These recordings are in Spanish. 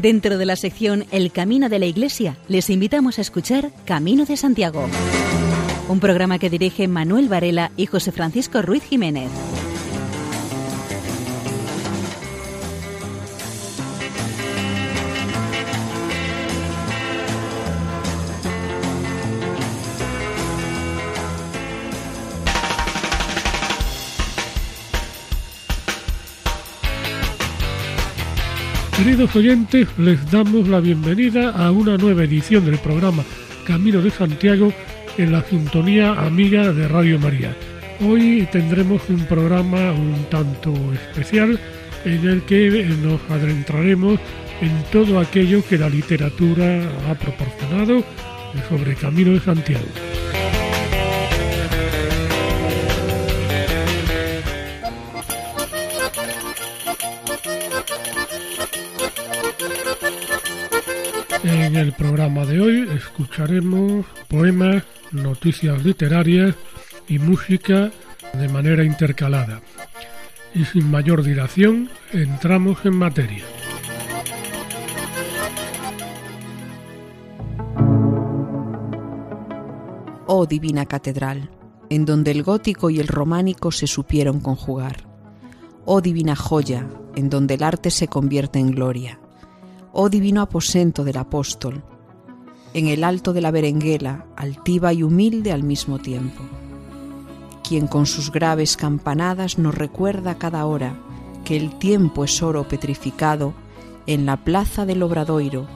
Dentro de la sección El Camino de la Iglesia, les invitamos a escuchar Camino de Santiago, un programa que dirige Manuel Varela y José Francisco Ruiz Jiménez. Queridos oyentes, les damos la bienvenida a una nueva edición del programa Camino de Santiago en la sintonía amiga de Radio María. Hoy tendremos un programa un tanto especial en el que nos adentraremos en todo aquello que la literatura ha proporcionado sobre Camino de Santiago. En el programa de hoy escucharemos poemas, noticias literarias y música de manera intercalada. Y sin mayor dilación, entramos en materia. Oh divina catedral, en donde el gótico y el románico se supieron conjugar. Oh divina joya, en donde el arte se convierte en gloria oh divino aposento del apóstol, en el alto de la berenguela, altiva y humilde al mismo tiempo, quien con sus graves campanadas nos recuerda cada hora que el tiempo es oro petrificado en la plaza del Obradoiro,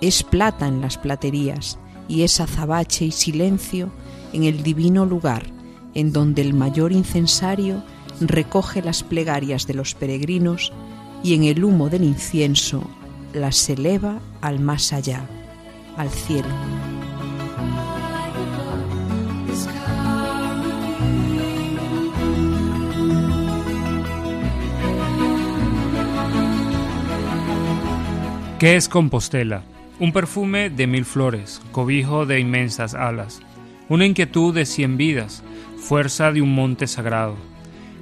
es plata en las platerías y es azabache y silencio en el divino lugar en donde el mayor incensario recoge las plegarias de los peregrinos y en el humo del incienso las eleva al más allá, al cielo. ¿Qué es Compostela? Un perfume de mil flores, cobijo de inmensas alas, una inquietud de cien vidas, fuerza de un monte sagrado,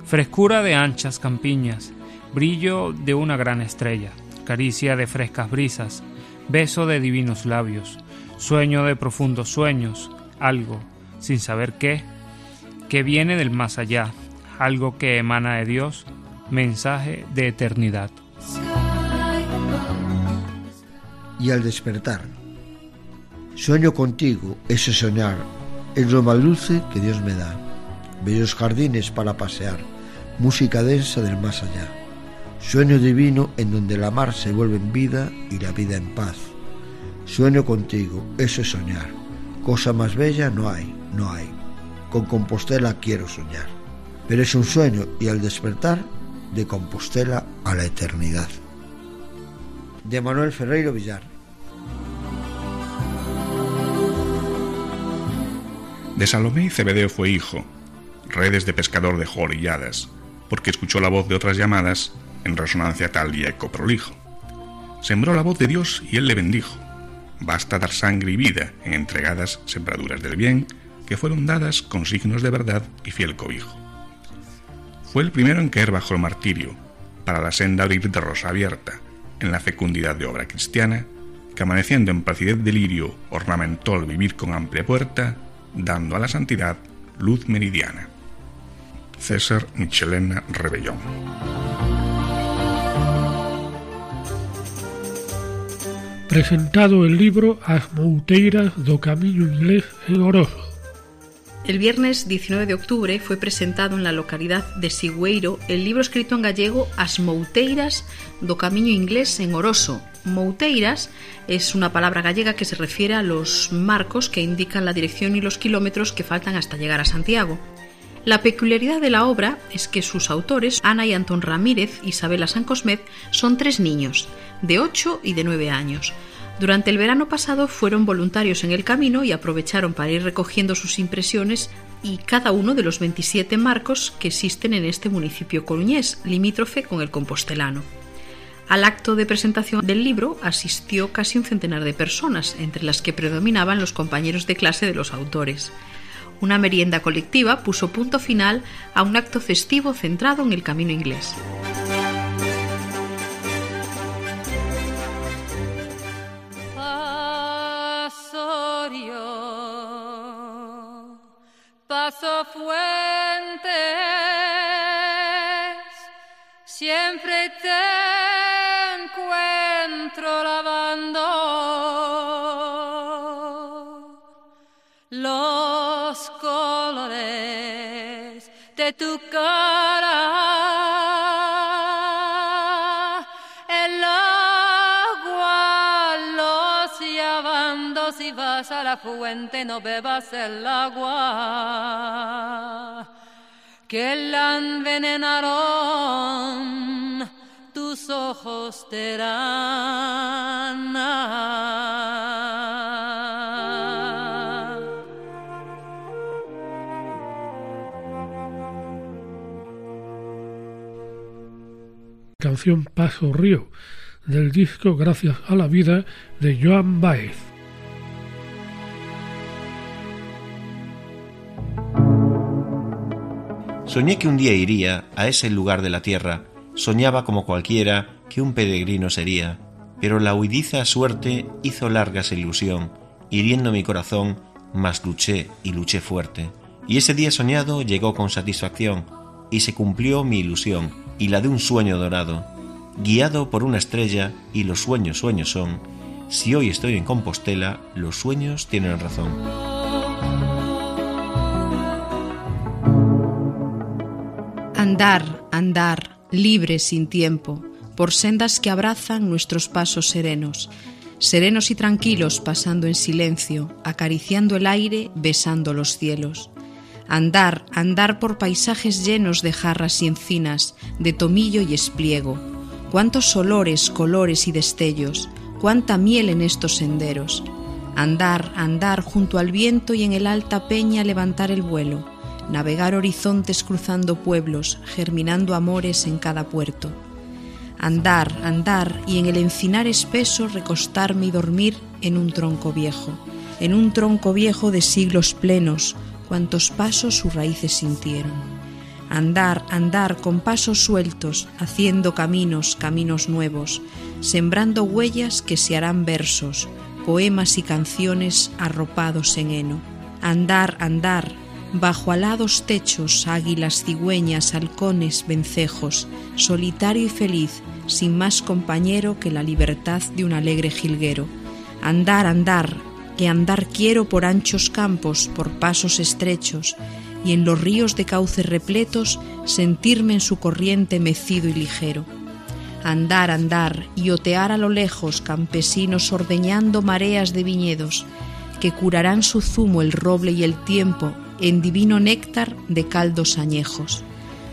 frescura de anchas campiñas, brillo de una gran estrella, caricia de frescas brisas, beso de divinos labios, sueño de profundos sueños, algo, sin saber qué, que viene del más allá, algo que emana de Dios, mensaje de eternidad. Y al despertar, sueño contigo, ese soñar, es lo dulce que Dios me da, bellos jardines para pasear, música densa del más allá Sueño divino en donde la mar se vuelve en vida y la vida en paz. Sueño contigo, eso es soñar. Cosa más bella no hay, no hay. Con Compostela quiero soñar. Pero es un sueño y al despertar, de Compostela a la eternidad. De Manuel Ferreiro Villar. De Salomé Cebedeo fue hijo. Redes de pescador dejó orilladas, porque escuchó la voz de otras llamadas en resonancia tal y eco prolijo. Sembró la voz de Dios y él le bendijo. Basta dar sangre y vida en entregadas sembraduras del bien que fueron dadas con signos de verdad y fiel cobijo. Fue el primero en caer bajo el martirio, para la senda abrir de rosa abierta, en la fecundidad de obra cristiana, que amaneciendo en placidez delirio ornamentó el vivir con amplia puerta, dando a la santidad luz meridiana. César Michelena Rebellón. Presentado el libro As Mouteiras do Camiño Inglés en Oroso. El viernes 19 de octubre fue presentado en la localidad de Sigüeiro el libro escrito en gallego As Mouteiras do Camiño Inglés en Oroso. Mouteiras es una palabra gallega que se refiere a los marcos que indican la dirección y los kilómetros que faltan hasta llegar a Santiago. La peculiaridad de la obra es que sus autores, Ana y Antón Ramírez, Isabela San Cosmed, son tres niños, de 8 y de 9 años. Durante el verano pasado fueron voluntarios en el camino y aprovecharon para ir recogiendo sus impresiones y cada uno de los 27 marcos que existen en este municipio coruñés, limítrofe con el compostelano. Al acto de presentación del libro asistió casi un centenar de personas, entre las que predominaban los compañeros de clase de los autores. Una merienda colectiva puso punto final a un acto festivo centrado en el camino inglés. Paso Fuentes, siempre te tu cara. El agua los llevando si vas a la fuente no bebas el agua que la envenenaron tus ojos de Paso Río del disco Gracias a la Vida de Joan Baez. Soñé que un día iría a ese lugar de la tierra, soñaba como cualquiera que un peregrino sería, pero la huidiza suerte hizo larga esa ilusión, hiriendo mi corazón, mas luché y luché fuerte. Y ese día soñado llegó con satisfacción, y se cumplió mi ilusión, y la de un sueño dorado. Guiado por una estrella, y los sueños sueños son, si hoy estoy en Compostela, los sueños tienen razón. Andar, andar, libre sin tiempo, por sendas que abrazan nuestros pasos serenos, serenos y tranquilos pasando en silencio, acariciando el aire, besando los cielos. Andar, andar por paisajes llenos de jarras y encinas, de tomillo y espliego. Cuántos olores, colores y destellos, cuánta miel en estos senderos. Andar, andar junto al viento y en el alta peña levantar el vuelo navegar horizontes cruzando pueblos, germinando amores en cada puerto. Andar, andar y en el encinar espeso recostarme y dormir en un tronco viejo, en un tronco viejo de siglos plenos, cuantos pasos sus raíces sintieron. Andar, andar con pasos sueltos, haciendo caminos, caminos nuevos, sembrando huellas que se harán versos, poemas y canciones arropados en heno. Andar, andar, bajo alados techos, águilas, cigüeñas, halcones, vencejos, solitario y feliz, sin más compañero que la libertad de un alegre jilguero. Andar, andar, que andar quiero por anchos campos, por pasos estrechos, y en los ríos de cauces repletos sentirme en su corriente mecido y ligero. Andar, andar, y otear a lo lejos campesinos ordeñando mareas de viñedos, que curarán su zumo el roble y el tiempo en divino néctar de caldos añejos.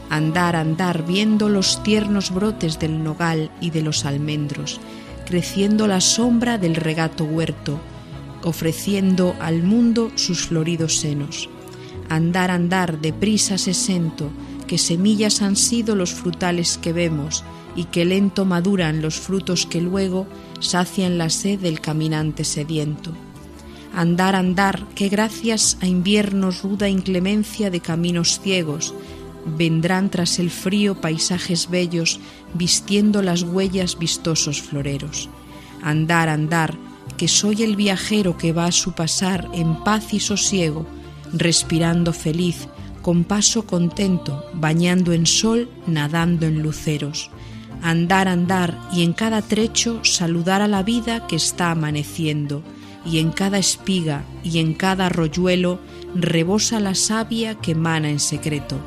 Andar, andar, viendo los tiernos brotes del nogal y de los almendros, creciendo la sombra del regato huerto, ofreciendo al mundo sus floridos senos. Andar, andar, deprisa se sento, que semillas han sido los frutales que vemos, y que lento maduran los frutos que luego sacian la sed del caminante sediento Andar, andar, que gracias a inviernos ruda inclemencia de caminos ciegos, vendrán tras el frío paisajes bellos, vistiendo las huellas vistosos floreros. Andar, andar, que soy el viajero que va a su pasar en paz y sosiego, respirando feliz, con paso contento, bañando en sol, nadando en luceros. Andar, andar, y en cada trecho saludar a la vida que está amaneciendo, y en cada espiga y en cada arroyuelo rebosa la savia que mana en secreto.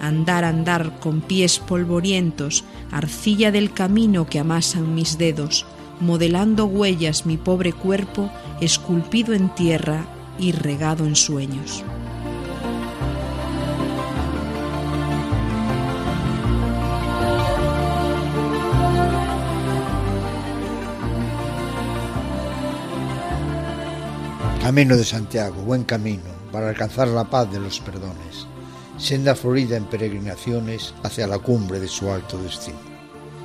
Andar, andar con pies polvorientos, arcilla del camino que amasan mis dedos, modelando huellas mi pobre cuerpo, esculpido en tierra y regado en sueños. Camino de Santiago, buen camino para alcanzar la paz de los perdones, senda florida en peregrinaciones hacia la cumbre de su alto destino.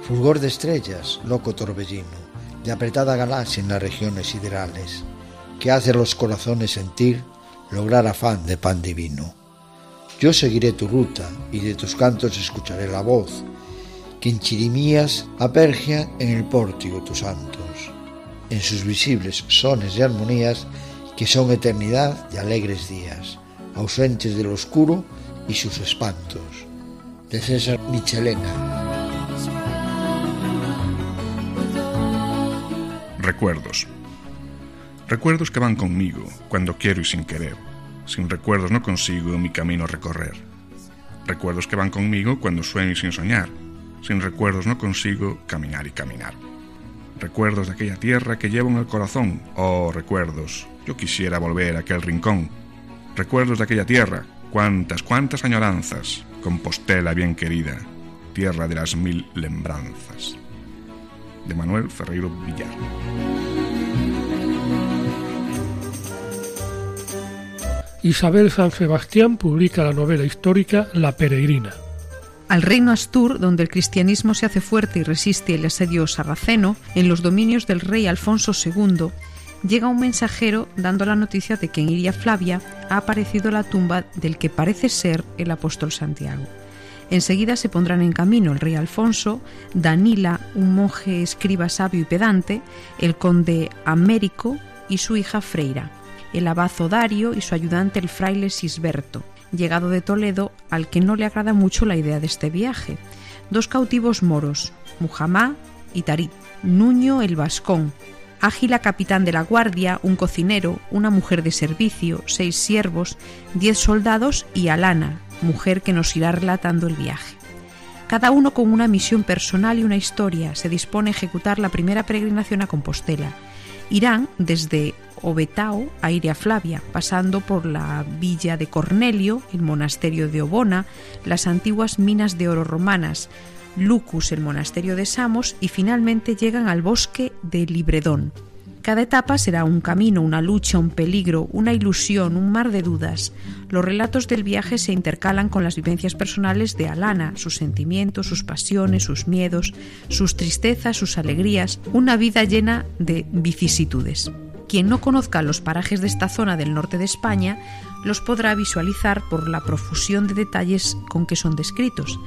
Fulgor de estrellas, loco torbellino, de apretada galaxia en las regiones siderales, que hace los corazones sentir lograr afán de pan divino. Yo seguiré tu ruta y de tus cantos escucharé la voz, que en chirimías apergia en el pórtico tus santos. En sus visibles sones y armonías que son eternidad de alegres días, ausentes del oscuro y sus espantos, de César Michelena. Recuerdos. Recuerdos que van conmigo cuando quiero y sin querer. Sin recuerdos no consigo mi camino recorrer. Recuerdos que van conmigo cuando sueño y sin soñar. Sin recuerdos no consigo caminar y caminar. Recuerdos de aquella tierra que llevo en el corazón. Oh, recuerdos. Yo quisiera volver a aquel rincón. Recuerdos de aquella tierra. Cuántas, cuántas añoranzas. Compostela bien querida. Tierra de las mil lembranzas. De Manuel Ferreiro Villar. Isabel San Sebastián publica la novela histórica La Peregrina. Al reino Astur, donde el cristianismo se hace fuerte y resiste el asedio sarraceno, en los dominios del rey Alfonso II, llega un mensajero dando la noticia de que en Iria Flavia ha aparecido la tumba del que parece ser el apóstol Santiago. Enseguida se pondrán en camino el rey Alfonso, Danila, un monje escriba sabio y pedante, el conde Américo y su hija Freira, el abazo Dario y su ayudante el fraile Sisberto, llegado de Toledo al que no le agrada mucho la idea de este viaje, dos cautivos moros, Muhammad y Tarit, Nuño el Vascón, Ágila capitán de la guardia, un cocinero, una mujer de servicio, seis siervos, diez soldados y Alana, mujer que nos irá relatando el viaje. Cada uno con una misión personal y una historia se dispone a ejecutar la primera peregrinación a Compostela. Irán desde Obetao a Iria Flavia, pasando por la villa de Cornelio, el monasterio de Obona, las antiguas minas de oro romanas, Lucus, el monasterio de Samos, y finalmente llegan al bosque de Libredón. Cada etapa será un camino, una lucha, un peligro, una ilusión, un mar de dudas. Los relatos del viaje se intercalan con las vivencias personales de Alana, sus sentimientos, sus pasiones, sus miedos, sus tristezas, sus alegrías, una vida llena de vicisitudes. Quien no conozca los parajes de esta zona del norte de España los podrá visualizar por la profusión de detalles con que son descritos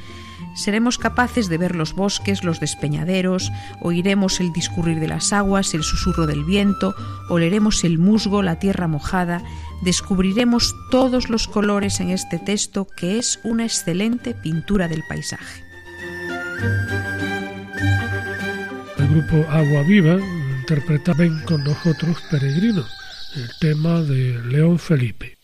seremos capaces de ver los bosques, los despeñaderos, oiremos el discurrir de las aguas, el susurro del viento, oleremos el musgo, la tierra mojada, descubriremos todos los colores en este texto que es una excelente pintura del paisaje. El grupo Agua Viva interpreta Ven con nosotros peregrinos, el tema de León Felipe.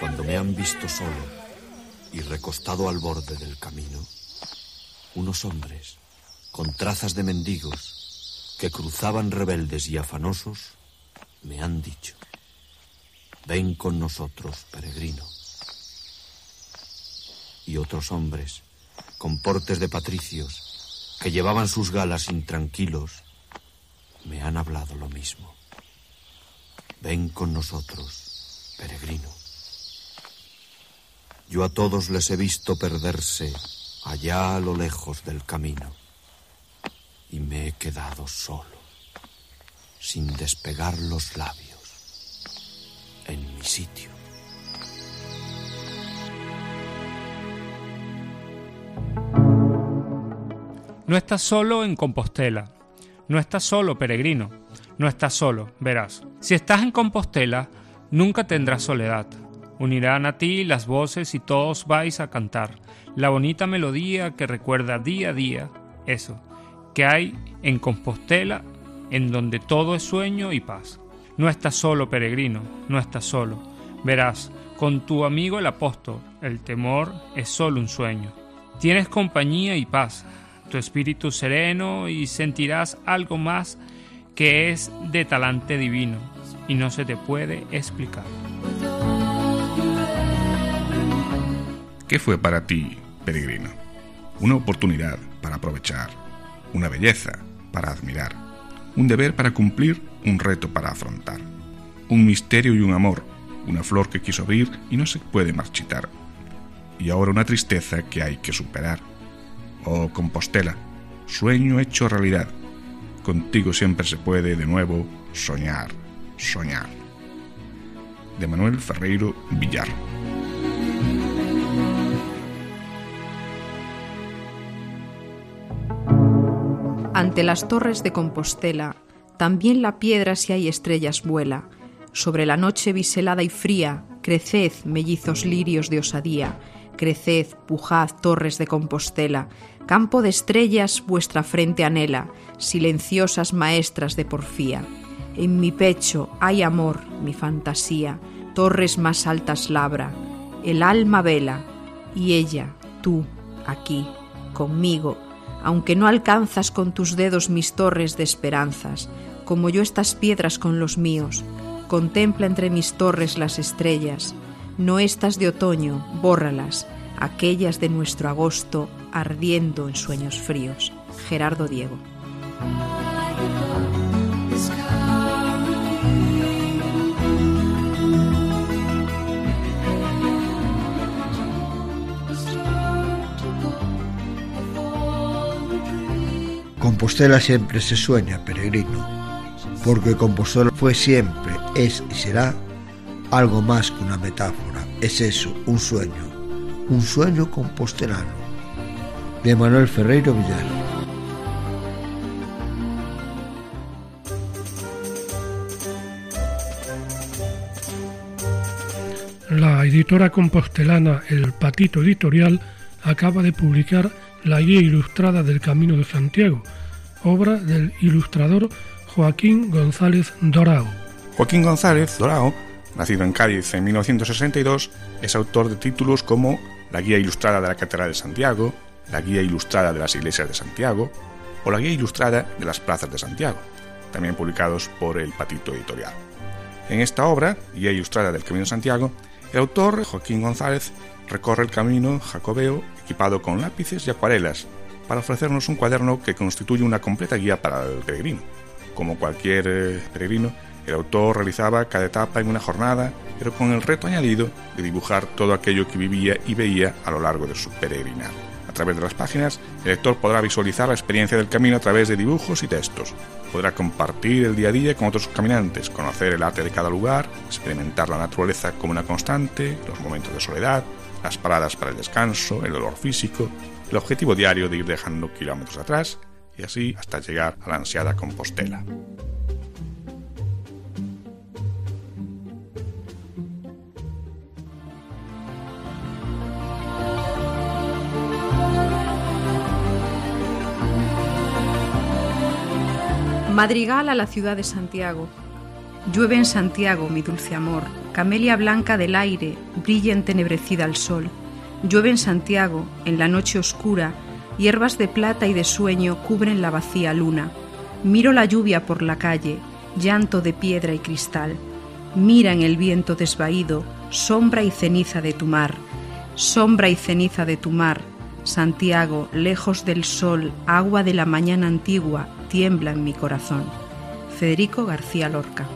Cuando me han visto solo y recostado al borde del camino, unos hombres con trazas de mendigos que cruzaban rebeldes y afanosos me han dicho, ven con nosotros, peregrino. Y otros hombres con portes de patricios que llevaban sus galas intranquilos me han hablado lo mismo. Ven con nosotros, peregrino. Yo a todos les he visto perderse allá a lo lejos del camino y me he quedado solo, sin despegar los labios, en mi sitio. No estás solo en Compostela, no estás solo, peregrino, no estás solo, verás. Si estás en Compostela, nunca tendrás soledad. Unirán a ti las voces y todos vais a cantar la bonita melodía que recuerda día a día eso, que hay en Compostela, en donde todo es sueño y paz. No estás solo, peregrino, no estás solo. Verás, con tu amigo el apóstol, el temor es solo un sueño. Tienes compañía y paz, tu espíritu sereno y sentirás algo más que es de talante divino y no se te puede explicar. ¿Qué fue para ti, peregrino? Una oportunidad para aprovechar, una belleza para admirar, un deber para cumplir, un reto para afrontar, un misterio y un amor, una flor que quiso abrir y no se puede marchitar, y ahora una tristeza que hay que superar Oh Compostela, sueño hecho realidad. Contigo siempre se puede, de nuevo, soñar, soñar. De Manuel Ferreiro Villar. Ante las torres de Compostela, también la piedra si hay estrellas vuela. Sobre la noche biselada y fría, creced, mellizos lirios de osadía creced, pujad, torres de Compostela, campo de estrellas vuestra frente anhela, silenciosas maestras de porfía. En mi pecho hay amor, mi fantasía, torres más altas labra, el alma vela, y ella, tú, aquí, conmigo, aunque no alcanzas con tus dedos mis torres de esperanzas, como yo estas piedras con los míos, contempla entre mis torres las estrellas, no estas de otoño, bórralas, aquellas de nuestro agosto ardiendo en sueños fríos. Gerardo Diego. Compostela siempre se sueña, peregrino, porque Compostela fue siempre, es y será algo más que una metáfora. Es eso, un sueño, un sueño compostelano. De Manuel Ferreiro Villar. La editora compostelana El Patito Editorial acaba de publicar la guía ilustrada del Camino de Santiago, obra del ilustrador Joaquín González Dorao. Joaquín González Dorao, nacido en Cádiz en 1962, es autor de títulos como La Guía Ilustrada de la Catedral de Santiago, La Guía Ilustrada de las Iglesias de Santiago o La Guía Ilustrada de las Plazas de Santiago, también publicados por el Patito Editorial. En esta obra, Guía Ilustrada del Camino de Santiago, el autor, Joaquín González, recorre el camino jacobeo equipado con lápices y acuarelas para ofrecernos un cuaderno que constituye una completa guía para el peregrino. Como cualquier eh, peregrino, el autor realizaba cada etapa en una jornada, pero con el reto añadido de dibujar todo aquello que vivía y veía a lo largo de su peregrinado. A través de las páginas, el lector podrá visualizar la experiencia del camino a través de dibujos y textos. Podrá compartir el día a día con otros caminantes, conocer el arte de cada lugar, experimentar la naturaleza como una constante, los momentos de soledad, las paradas para el descanso, el dolor físico, el objetivo diario de ir dejando kilómetros atrás y así hasta llegar a la ansiada Compostela. Madrigal a la ciudad de Santiago. Llueve en Santiago, mi dulce amor, camelia blanca del aire, brilla entenebrecida al sol. Llueve en Santiago, en la noche oscura, hierbas de plata y de sueño cubren la vacía luna. Miro la lluvia por la calle, llanto de piedra y cristal. Mira en el viento desvaído, sombra y ceniza de tu mar. Sombra y ceniza de tu mar, Santiago, lejos del sol, agua de la mañana antigua, tiembla en mi corazón. Federico García Lorca.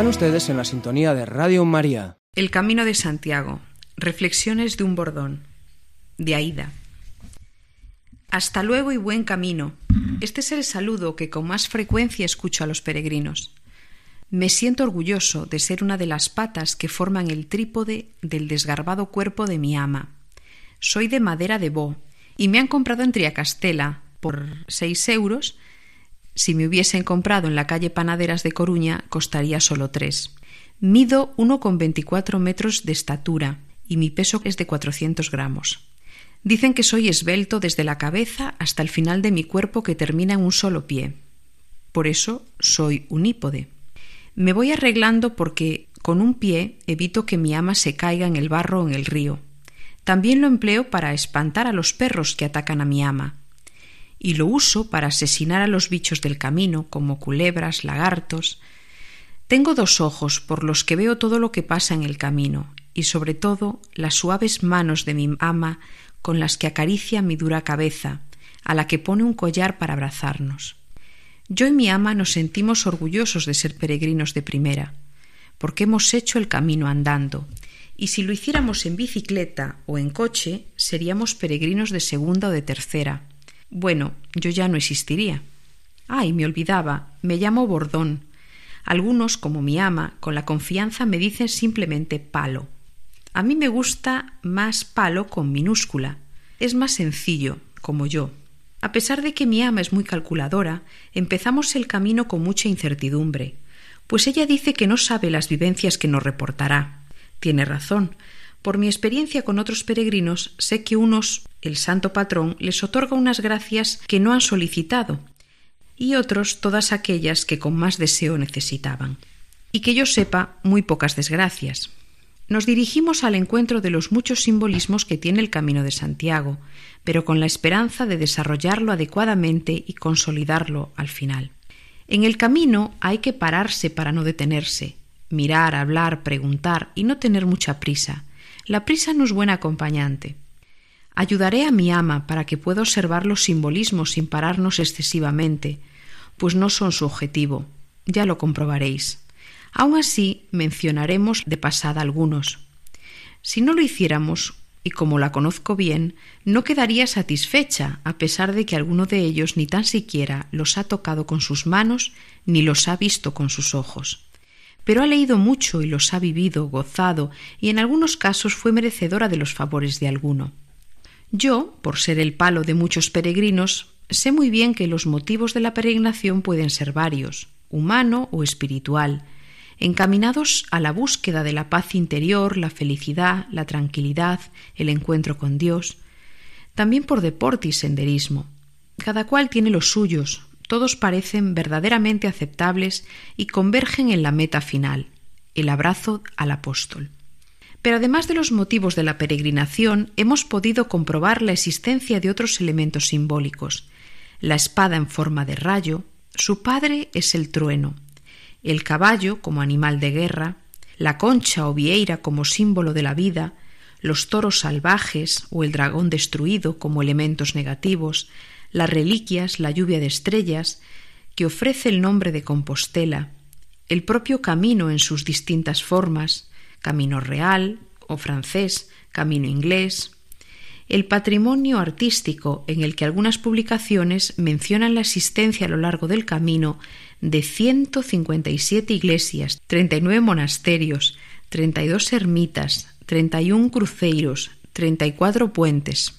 Están ustedes en la sintonía de Radio María. El Camino de Santiago. Reflexiones de un bordón. De Aida. Hasta luego y buen camino. Este es el saludo que con más frecuencia escucho a los peregrinos. Me siento orgulloso de ser una de las patas que forman el trípode del desgarbado cuerpo de mi ama. Soy de madera de bo y me han comprado en Triacastela por seis euros si me hubiesen comprado en la calle Panaderas de Coruña, costaría solo tres. Mido 1,24 metros de estatura y mi peso es de 400 gramos. Dicen que soy esbelto desde la cabeza hasta el final de mi cuerpo que termina en un solo pie. Por eso soy unípode. Me voy arreglando porque con un pie evito que mi ama se caiga en el barro o en el río. También lo empleo para espantar a los perros que atacan a mi ama y lo uso para asesinar a los bichos del camino, como culebras, lagartos. Tengo dos ojos por los que veo todo lo que pasa en el camino, y sobre todo las suaves manos de mi ama con las que acaricia mi dura cabeza, a la que pone un collar para abrazarnos. Yo y mi ama nos sentimos orgullosos de ser peregrinos de primera, porque hemos hecho el camino andando, y si lo hiciéramos en bicicleta o en coche, seríamos peregrinos de segunda o de tercera, bueno, yo ya no existiría. Ay, me olvidaba, me llamo Bordón. Algunos, como mi ama, con la confianza me dicen simplemente palo. A mí me gusta más palo con minúscula. Es más sencillo, como yo. A pesar de que mi ama es muy calculadora, empezamos el camino con mucha incertidumbre, pues ella dice que no sabe las vivencias que nos reportará. Tiene razón, por mi experiencia con otros peregrinos, sé que unos, el santo patrón, les otorga unas gracias que no han solicitado, y otros todas aquellas que con más deseo necesitaban. Y que yo sepa, muy pocas desgracias. Nos dirigimos al encuentro de los muchos simbolismos que tiene el Camino de Santiago, pero con la esperanza de desarrollarlo adecuadamente y consolidarlo al final. En el camino hay que pararse para no detenerse, mirar, hablar, preguntar y no tener mucha prisa, la prisa no es buena acompañante. Ayudaré a mi ama para que pueda observar los simbolismos sin pararnos excesivamente, pues no son su objetivo. Ya lo comprobaréis. Aun así, mencionaremos de pasada algunos. Si no lo hiciéramos, y como la conozco bien, no quedaría satisfecha, a pesar de que alguno de ellos ni tan siquiera los ha tocado con sus manos ni los ha visto con sus ojos pero ha leído mucho y los ha vivido, gozado, y en algunos casos fue merecedora de los favores de alguno. Yo, por ser el palo de muchos peregrinos, sé muy bien que los motivos de la peregrinación pueden ser varios, humano o espiritual, encaminados a la búsqueda de la paz interior, la felicidad, la tranquilidad, el encuentro con Dios, también por deporte y senderismo. Cada cual tiene los suyos, todos parecen verdaderamente aceptables y convergen en la meta final, el abrazo al apóstol. Pero además de los motivos de la peregrinación, hemos podido comprobar la existencia de otros elementos simbólicos. La espada en forma de rayo, su padre es el trueno, el caballo como animal de guerra, la concha o vieira como símbolo de la vida, los toros salvajes o el dragón destruido como elementos negativos, las reliquias, la lluvia de estrellas, que ofrece el nombre de Compostela, el propio camino en sus distintas formas, camino real o francés, camino inglés, el patrimonio artístico en el que algunas publicaciones mencionan la existencia a lo largo del camino de 157 iglesias, 39 monasterios, 32 ermitas, 31 cruceiros, 34 puentes.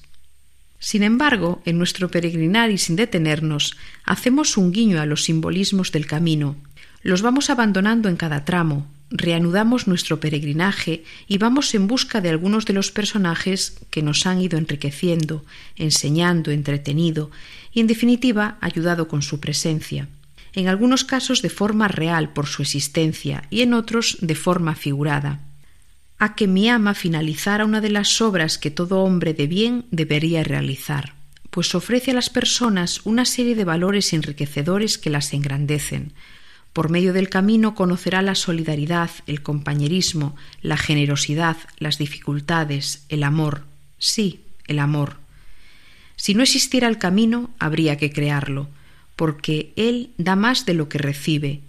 Sin embargo, en nuestro peregrinar y sin detenernos, hacemos un guiño a los simbolismos del camino. Los vamos abandonando en cada tramo, reanudamos nuestro peregrinaje y vamos en busca de algunos de los personajes que nos han ido enriqueciendo, enseñando, entretenido y, en definitiva, ayudado con su presencia, en algunos casos de forma real por su existencia y en otros de forma figurada. A que mi ama finalizara una de las obras que todo hombre de bien debería realizar, pues ofrece a las personas una serie de valores enriquecedores que las engrandecen, por medio del camino conocerá la solidaridad, el compañerismo, la generosidad, las dificultades, el amor. Sí, el amor. Si no existiera el camino, habría que crearlo, porque Él da más de lo que recibe.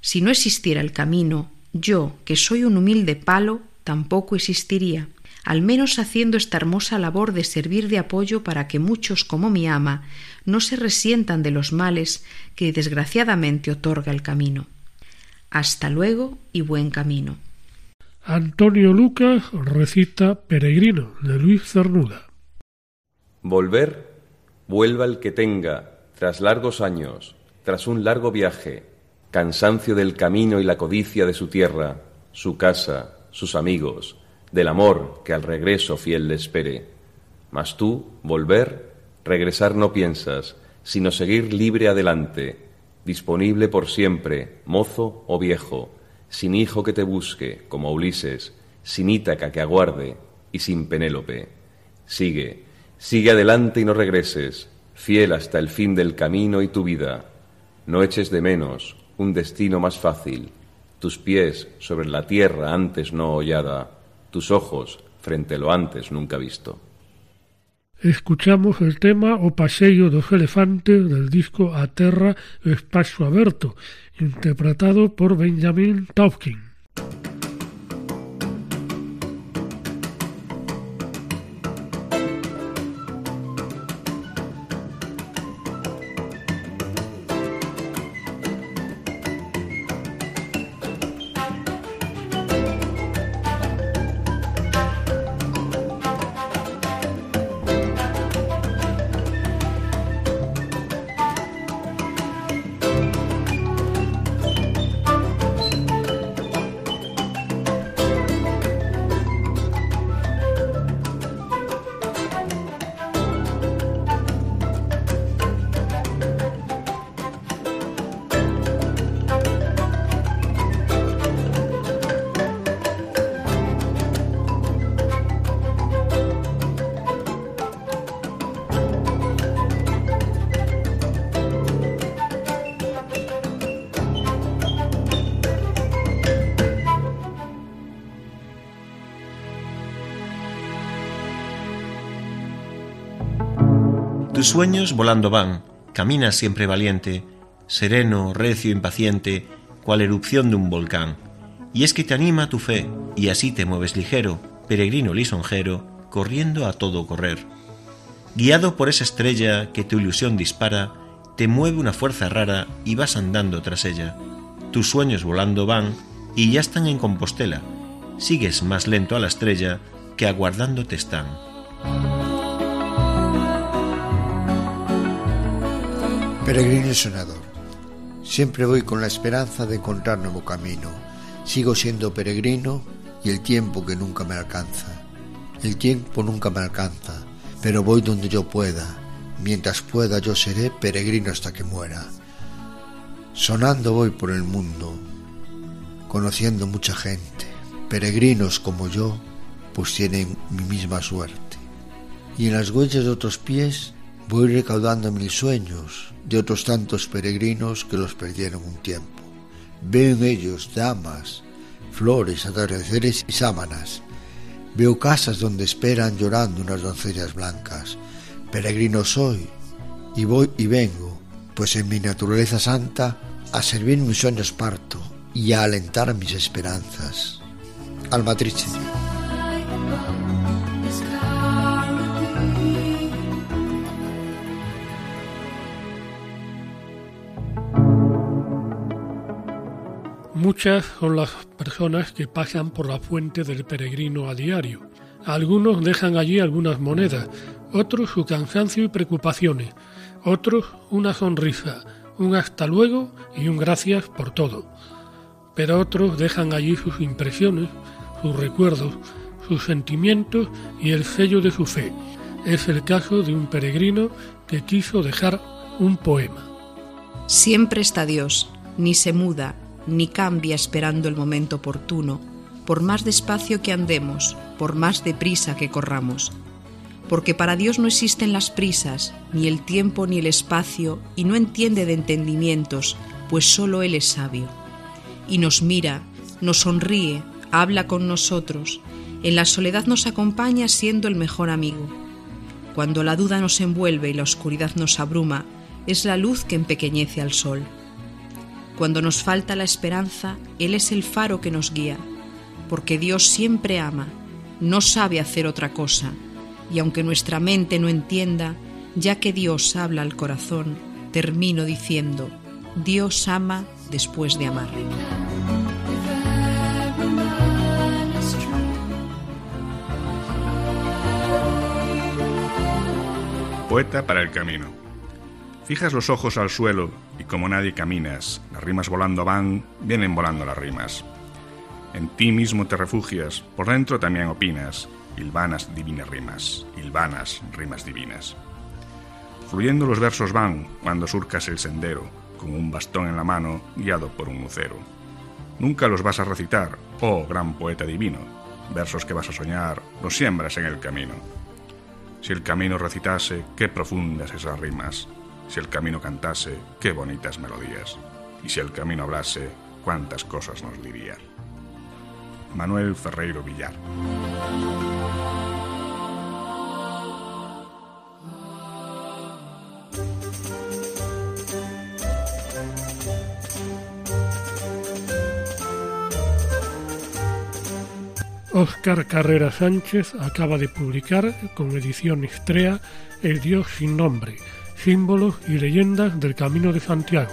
Si no existiera el camino, yo, que soy un humilde palo, tampoco existiría al menos haciendo esta hermosa labor de servir de apoyo para que muchos como mi ama no se resientan de los males que desgraciadamente otorga el camino. Hasta luego y buen camino. Antonio Lucas recita Peregrino de Luis Cernuda. Volver, vuelva el que tenga, tras largos años, tras un largo viaje, cansancio del camino y la codicia de su tierra, su casa, sus amigos, del amor que al regreso fiel le espere. Mas tú, volver, regresar no piensas, sino seguir libre adelante, disponible por siempre, mozo o viejo, sin hijo que te busque, como Ulises, sin Ítaca que aguarde y sin Penélope. Sigue, sigue adelante y no regreses, fiel hasta el fin del camino y tu vida. No eches de menos un destino más fácil, tus pies sobre la tierra antes no hollada tus ojos frente a lo antes nunca visto. Escuchamos el tema O Paseio dos Elefantes del disco A Terra Espacio Aberto, interpretado por Benjamin Taubkin. Sueños volando van, caminas siempre valiente, sereno, recio, impaciente, cual erupción de un volcán. Y es que te anima tu fe, y así te mueves ligero, peregrino lisonjero, corriendo a todo correr. Guiado por esa estrella que tu ilusión dispara, te mueve una fuerza rara y vas andando tras ella. Tus sueños volando van y ya están en Compostela. Sigues más lento a la estrella que aguardándote están. Peregrino sonador. Siempre voy con la esperanza de encontrar nuevo camino. Sigo siendo peregrino y el tiempo que nunca me alcanza. El tiempo nunca me alcanza, pero voy donde yo pueda. Mientras pueda yo seré peregrino hasta que muera. Sonando voy por el mundo, conociendo mucha gente, peregrinos como yo pues tienen mi misma suerte. Y en las huellas de otros pies voy recaudando mil sueños de otros tantos peregrinos que los perdieron un tiempo. Veo en ellos damas, flores, atardeceres y sábanas. Veo casas donde esperan llorando unas doncellas blancas. Peregrino soy y voy y vengo, pues en mi naturaleza santa a servir mis sueños parto y a alentar mis esperanzas. Almatrice. Muchas son las personas que pasan por la fuente del peregrino a diario. Algunos dejan allí algunas monedas, otros su cansancio y preocupaciones, otros una sonrisa, un hasta luego y un gracias por todo. Pero otros dejan allí sus impresiones, sus recuerdos, sus sentimientos y el sello de su fe. Es el caso de un peregrino que quiso dejar un poema. Siempre está Dios, ni se muda, ni cambia esperando el momento oportuno, por más despacio que andemos, por más deprisa que corramos. Porque para Dios no existen las prisas, ni el tiempo ni el espacio, y no entiende de entendimientos, pues solo Él es sabio. Y nos mira, nos sonríe, habla con nosotros, en la soledad nos acompaña siendo el mejor amigo. Cuando la duda nos envuelve y la oscuridad nos abruma, es la luz que empequeñece al sol. Cuando nos falta la esperanza, Él es el faro que nos guía, porque Dios siempre ama, no sabe hacer otra cosa, y aunque nuestra mente no entienda, ya que Dios habla al corazón, termino diciendo, Dios ama después de amar. Poeta para el camino. Fijas los ojos al suelo y como nadie caminas, las rimas volando van, vienen volando las rimas. En ti mismo te refugias, por dentro también opinas, hilvanas divinas rimas, hilvanas rimas divinas. Fluyendo los versos van cuando surcas el sendero, con un bastón en la mano, guiado por un lucero. Nunca los vas a recitar, oh gran poeta divino, versos que vas a soñar, los siembras en el camino. Si el camino recitase, qué profundas esas rimas, si el camino cantase, qué bonitas melodías. Y si el camino hablase, cuántas cosas nos diría. Manuel Ferreiro Villar. Óscar Carrera Sánchez acaba de publicar con edición Estrella El Dios sin nombre, símbolos y leyendas del Camino de Santiago.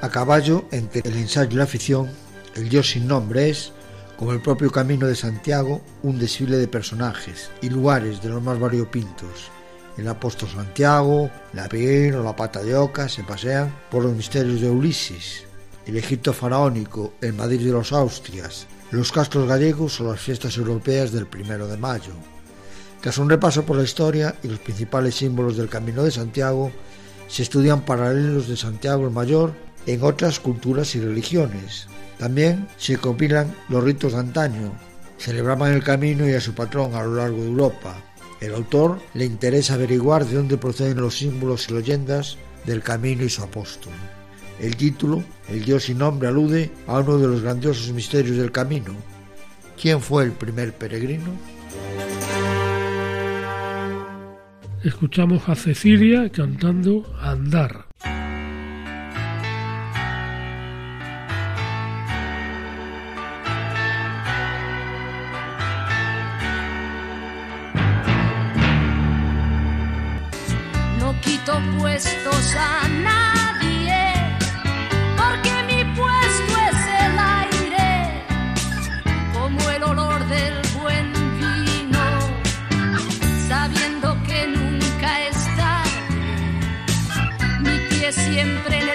A caballo entre el ensayo y la ficción, el Dios sin nombre es, como el propio Camino de Santiago, un desfile de personajes y lugares de los más variopintos. El apóstol Santiago, la Virgen o la Pata de Oca se pasean por los misterios de Ulises, el Egipto faraónico, el Madrid de los Austrias, los castros gallegos o las fiestas europeas del primero de mayo. Tras un repaso por la historia y los principales símbolos del Camino de Santiago, se estudian paralelos de Santiago el Mayor en otras culturas y religiones. También se compilan los ritos de antaño, celebraban el camino y a su patrón a lo largo de Europa. El autor le interesa averiguar de dónde proceden los símbolos y leyendas del camino y su apóstol. El título, El Dios sin nombre, alude a uno de los grandiosos misterios del camino. ¿Quién fue el primer peregrino? Escuchamos a Cecilia cantando Andar. No quito puestos a nadie, siempre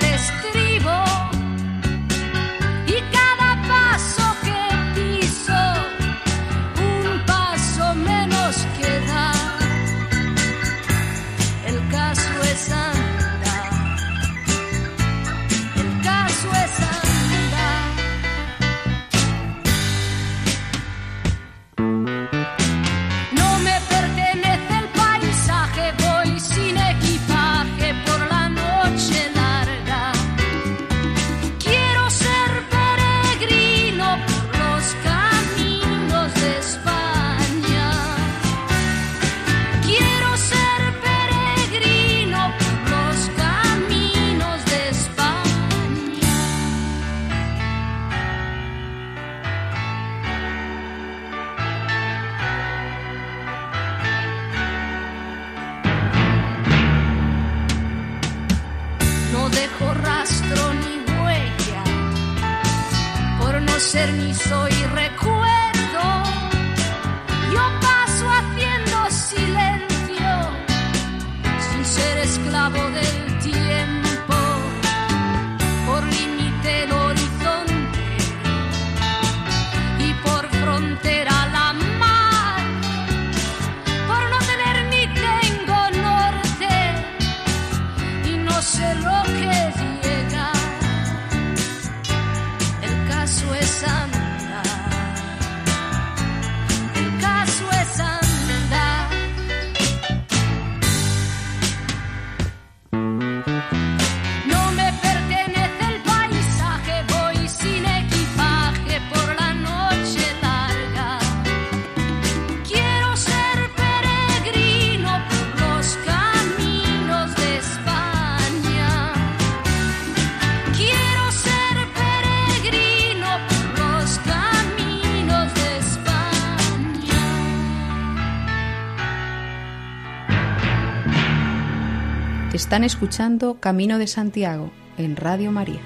Están escuchando Camino de Santiago en Radio María.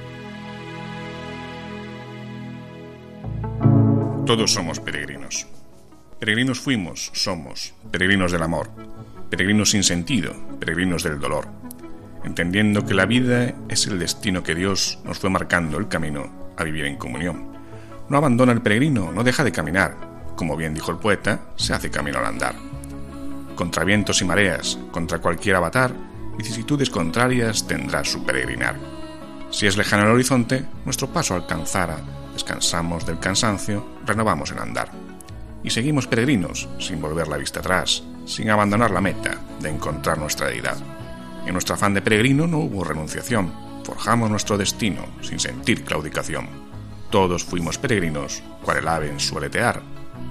Todos somos peregrinos. Peregrinos fuimos, somos, peregrinos del amor, peregrinos sin sentido, peregrinos del dolor, entendiendo que la vida es el destino que Dios nos fue marcando el camino a vivir en comunión. No abandona el peregrino, no deja de caminar. Como bien dijo el poeta, se hace camino al andar. Contra vientos y mareas, contra cualquier avatar, vicisitudes contrarias tendrá su peregrinar. Si es lejano el horizonte, nuestro paso alcanzará, descansamos del cansancio, renovamos el andar. Y seguimos peregrinos, sin volver la vista atrás, sin abandonar la meta de encontrar nuestra deidad. En nuestro afán de peregrino no hubo renunciación, forjamos nuestro destino sin sentir claudicación. Todos fuimos peregrinos, cual el ave en su aletear,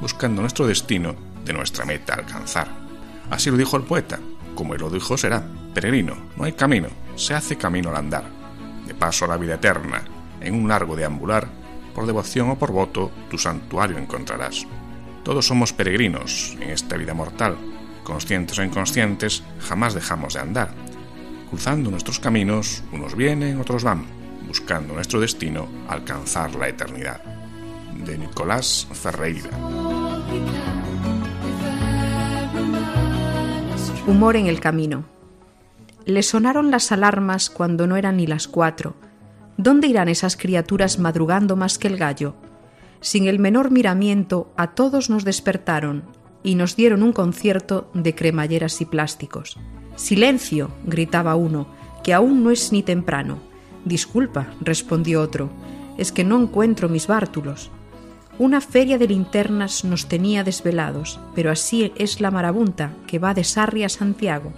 buscando nuestro destino de nuestra meta alcanzar. Así lo dijo el poeta, como lo dijo será, peregrino, no hay camino, se hace camino al andar. De paso a la vida eterna, en un largo deambular, por devoción o por voto, tu santuario encontrarás. Todos somos peregrinos en esta vida mortal, conscientes o inconscientes, jamás dejamos de andar. Cruzando nuestros caminos, unos vienen, otros van, buscando nuestro destino, alcanzar la eternidad. De Nicolás Ferreira. Humor en el camino. Le sonaron las alarmas cuando no eran ni las cuatro. ¿Dónde irán esas criaturas madrugando más que el gallo? Sin el menor miramiento, a todos nos despertaron y nos dieron un concierto de cremalleras y plásticos. ¡Silencio! gritaba uno, que aún no es ni temprano. Disculpa, respondió otro, es que no encuentro mis bártulos. Una feria de linternas nos tenía desvelados, pero así es la marabunta que va de Sarri a Santiago.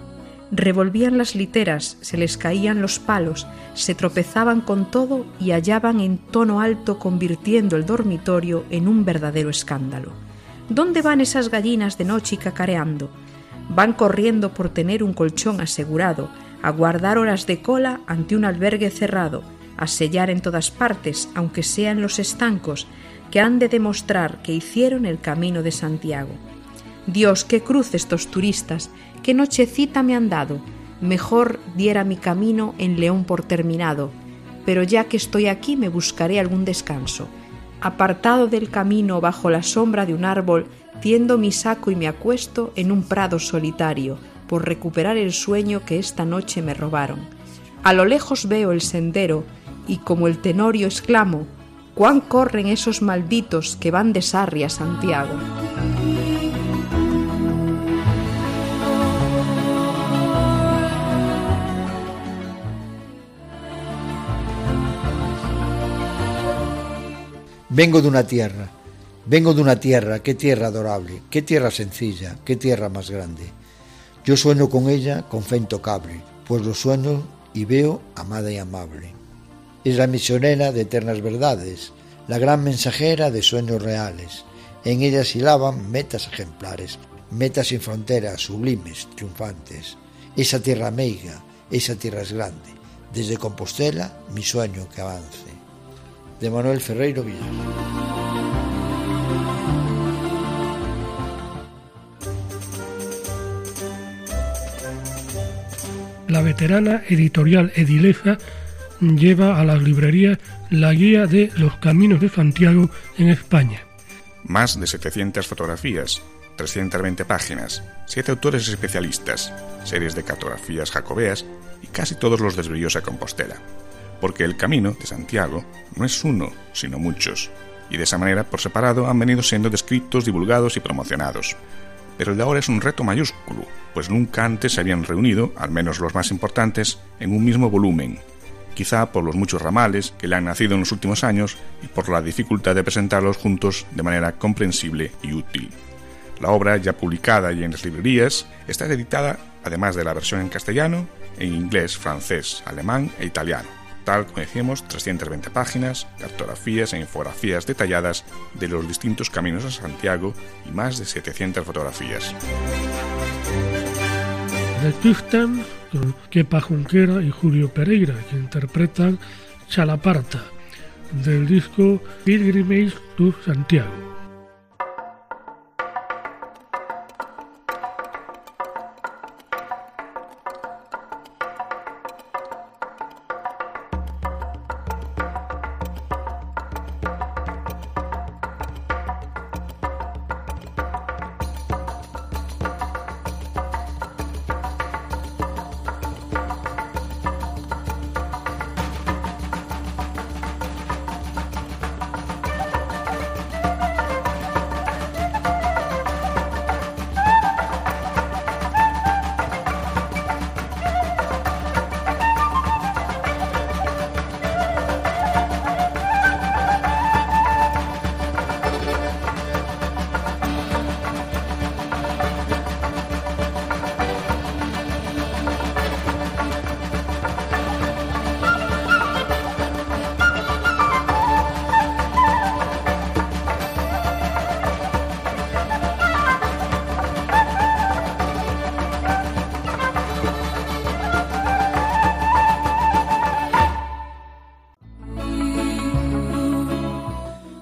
Revolvían las literas, se les caían los palos, se tropezaban con todo y hallaban en tono alto convirtiendo el dormitorio en un verdadero escándalo. ¿Dónde van esas gallinas de noche y cacareando? Van corriendo por tener un colchón asegurado, a guardar horas de cola ante un albergue cerrado, a sellar en todas partes, aunque sean los estancos, que han de demostrar que hicieron el camino de Santiago. Dios, qué cruz estos turistas, qué nochecita me han dado. Mejor diera mi camino en León por terminado, pero ya que estoy aquí me buscaré algún descanso. Apartado del camino bajo la sombra de un árbol, tiendo mi saco y me acuesto en un prado solitario, por recuperar el sueño que esta noche me robaron. A lo lejos veo el sendero, y como el tenorio exclamo, cuán corren esos malditos que van de Sarri a Santiago. Vengo de una tierra, vengo de una tierra, qué tierra adorable, qué tierra sencilla, qué tierra más grande. Yo sueño con ella con fe intocable, pues lo sueño y veo amada y amable. Es la misionera de eternas verdades, la gran mensajera de sueños reales. En ella silaban metas ejemplares, metas sin fronteras, sublimes, triunfantes. Esa tierra meiga, esa tierra es grande. Desde Compostela, mi sueño que avance. De Manuel Ferreiro Villar. La veterana editorial Edileza lleva a las librerías la guía de los caminos de Santiago en España. Más de 700 fotografías, 320 páginas, 7 autores especialistas, series de cartografías jacobeas y casi todos los desvíos a Compostela. Porque el camino de Santiago no es uno, sino muchos, y de esa manera por separado han venido siendo descritos, divulgados y promocionados. Pero el de ahora es un reto mayúsculo, pues nunca antes se habían reunido, al menos los más importantes, en un mismo volumen, quizá por los muchos ramales que le han nacido en los últimos años y por la dificultad de presentarlos juntos de manera comprensible y útil. La obra, ya publicada y en las librerías, está editada, además de la versión en castellano, en inglés, francés, alemán e italiano tal como decíamos, 320 páginas, cartografías e infografías detalladas de los distintos caminos a Santiago y más de 700 fotografías. Registran Kepa Junquera y Julio Pereira, que interpretan Chalaparta, del disco Pilgrimage to Santiago.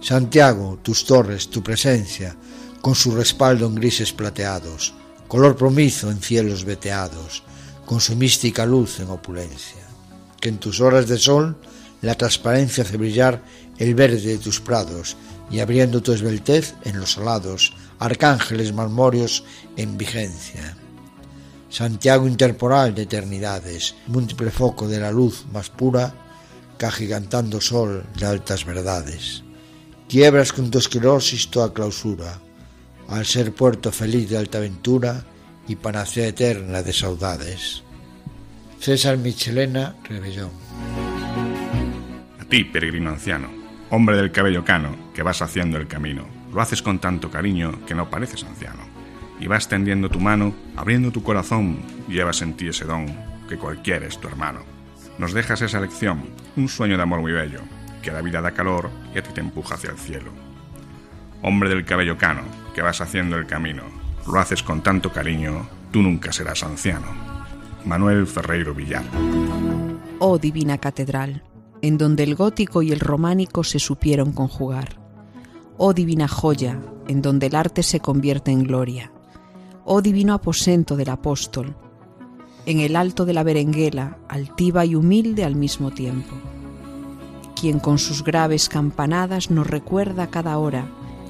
Santiago, tus torres, tu presencia, con su respaldo en grises plateados, color promizo en cielos veteados, con su mística luz en opulencia. Que en tus horas de sol la transparencia hace brillar el verde de tus prados y abriendo tu esbeltez en los alados, arcángeles marmóreos en vigencia. Santiago interporal de eternidades, múltiple foco de la luz más pura, cagigantando sol de altas verdades. Quiebras con tu esclerosis toda clausura, al ser puerto feliz de alta aventura y panacea eterna de saudades. César Michelena Rebellón. A ti, peregrino anciano, hombre del cabello cano, que vas haciendo el camino, lo haces con tanto cariño que no pareces anciano. Y vas tendiendo tu mano, abriendo tu corazón, llevas en ti ese don, que cualquiera es tu hermano. Nos dejas esa lección, un sueño de amor muy bello, que la vida da calor y a ti te empuja hacia el cielo. Hombre del cabello cano, que vas haciendo el camino, lo haces con tanto cariño, tú nunca serás anciano. Manuel Ferreiro Villar. Oh divina catedral, en donde el gótico y el románico se supieron conjugar. Oh divina joya, en donde el arte se convierte en gloria. Oh divino aposento del apóstol, en el alto de la berenguela, altiva y humilde al mismo tiempo quien con sus graves campanadas nos recuerda cada hora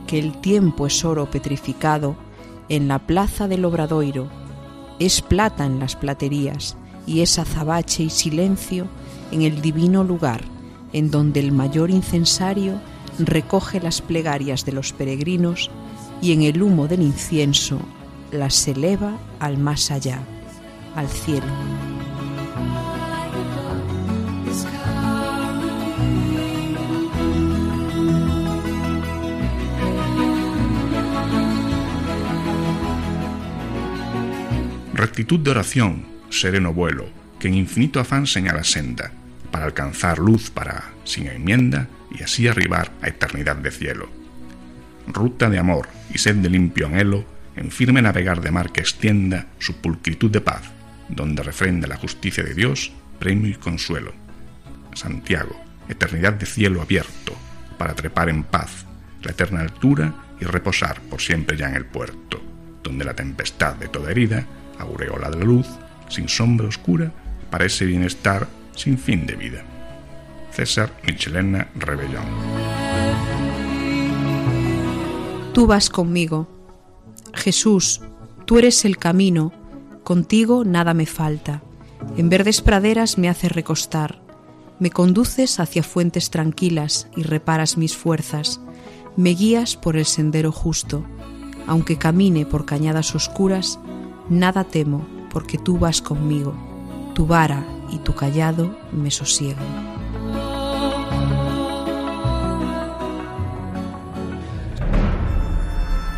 que el tiempo es oro petrificado en la plaza del Obradoiro, es plata en las platerías y es azabache y silencio en el divino lugar en donde el mayor incensario recoge las plegarias de los peregrinos y en el humo del incienso las eleva al más allá, al cielo. Rectitud de oración, sereno vuelo, que en infinito afán señala senda, para alcanzar luz para, sin enmienda, y así arribar a eternidad de cielo. Ruta de amor y sed de limpio anhelo, en firme navegar de mar que extienda su pulcritud de paz, donde refrenda la justicia de Dios, premio y consuelo. Santiago, eternidad de cielo abierto, para trepar en paz, la eterna altura y reposar por siempre ya en el puerto, donde la tempestad de toda herida aureola de la luz, sin sombra oscura, para ese bienestar sin fin de vida. César Michelena Rebellón. Tú vas conmigo. Jesús, tú eres el camino, contigo nada me falta. En verdes praderas me haces recostar. Me conduces hacia fuentes tranquilas y reparas mis fuerzas. Me guías por el sendero justo. Aunque camine por cañadas oscuras, nada temo, porque tú vas conmigo. Tu vara y tu callado me sosiegan.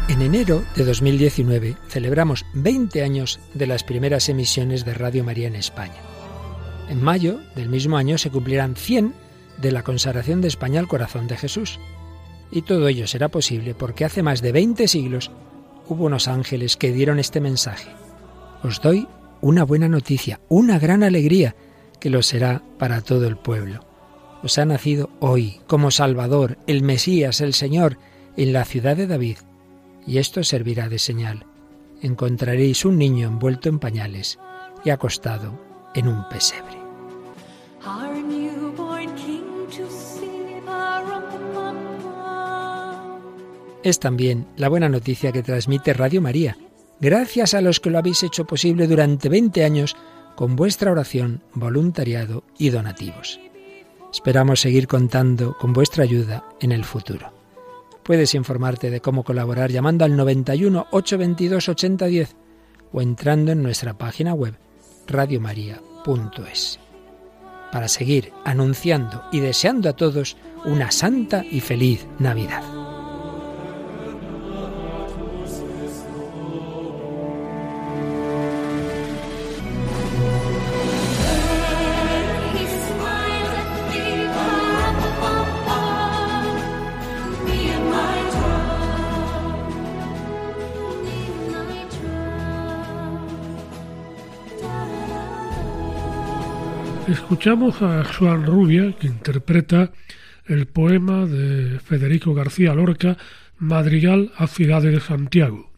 En enero de 2019 celebramos 20 años de las primeras emisiones de Radio María en España. En mayo del mismo año se cumplirán 100 de la consagración de España al corazón de Jesús. Y todo ello será posible porque hace más de 20 siglos hubo unos ángeles que dieron este mensaje. Os doy una buena noticia, una gran alegría, que lo será para todo el pueblo. Os ha nacido hoy como Salvador, el Mesías, el Señor, en la ciudad de David y esto servirá de señal. Encontraréis un niño envuelto en pañales y acostado en un pesebre. Es también la buena noticia que transmite Radio María, gracias a los que lo habéis hecho posible durante 20 años con vuestra oración, voluntariado y donativos. Esperamos seguir contando con vuestra ayuda en el futuro. Puedes informarte de cómo colaborar llamando al 91 822 8010 o entrando en nuestra página web radiomaria.es. Para seguir anunciando y deseando a todos una santa y feliz Navidad. Escuchamos a Juan Rubia, que interpreta el poema de Federico García Lorca, Madrigal a Ciudad de Santiago.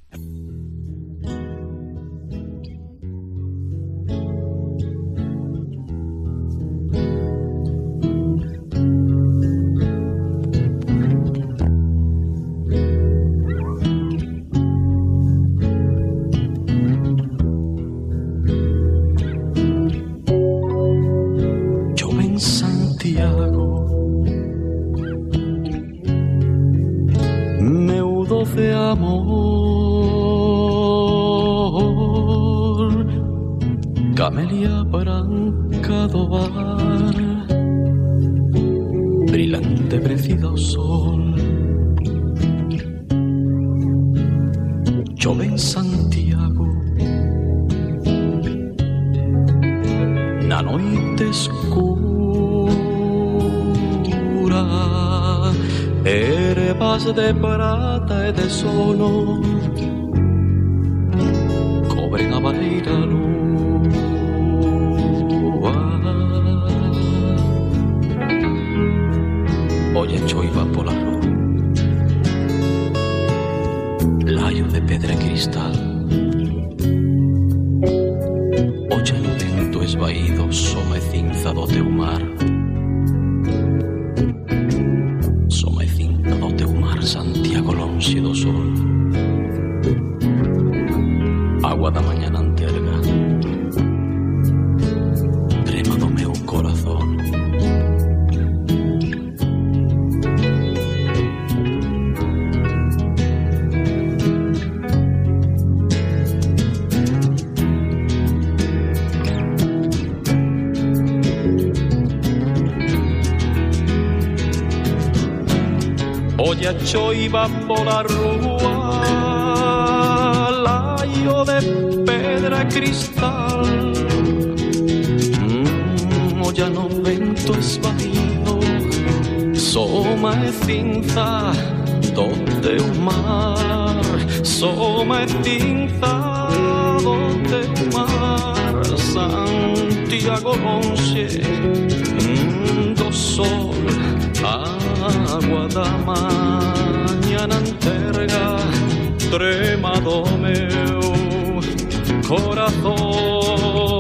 Oye choiva pola rúa Laio de pedra cristal. Mm, Olla no vento esvaído Soma e cinza do teu mar Soma e cinza do teu mar Santiago longe mm, do sol agua da mañana enterga trema do meu corazón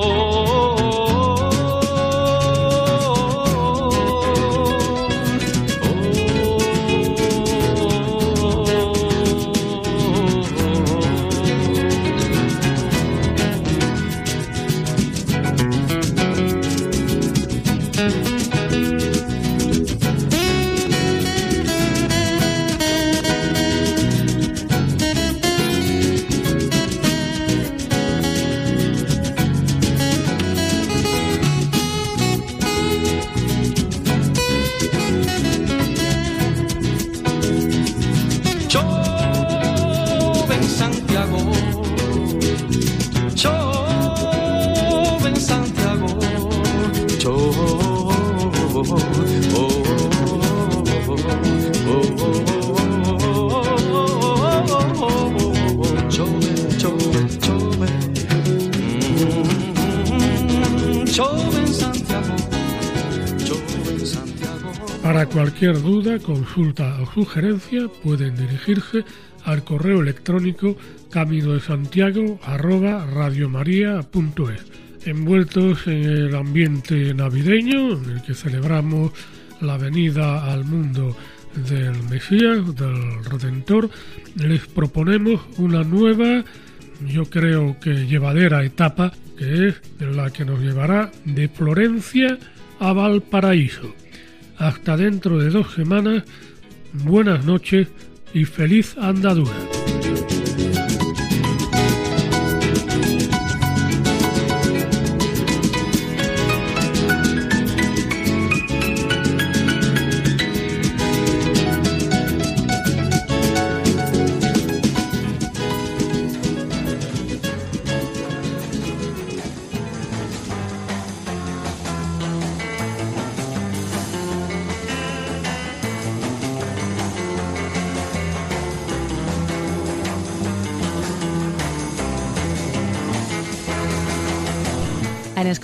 cualquier duda, consulta o sugerencia pueden dirigirse al correo electrónico camino de santiago envueltos en el ambiente navideño en el que celebramos la venida al mundo del Mesías, del Redentor, les proponemos una nueva, yo creo que llevadera etapa, que es la que nos llevará de Florencia a Valparaíso. Hasta dentro de dos semanas, buenas noches y feliz andadura.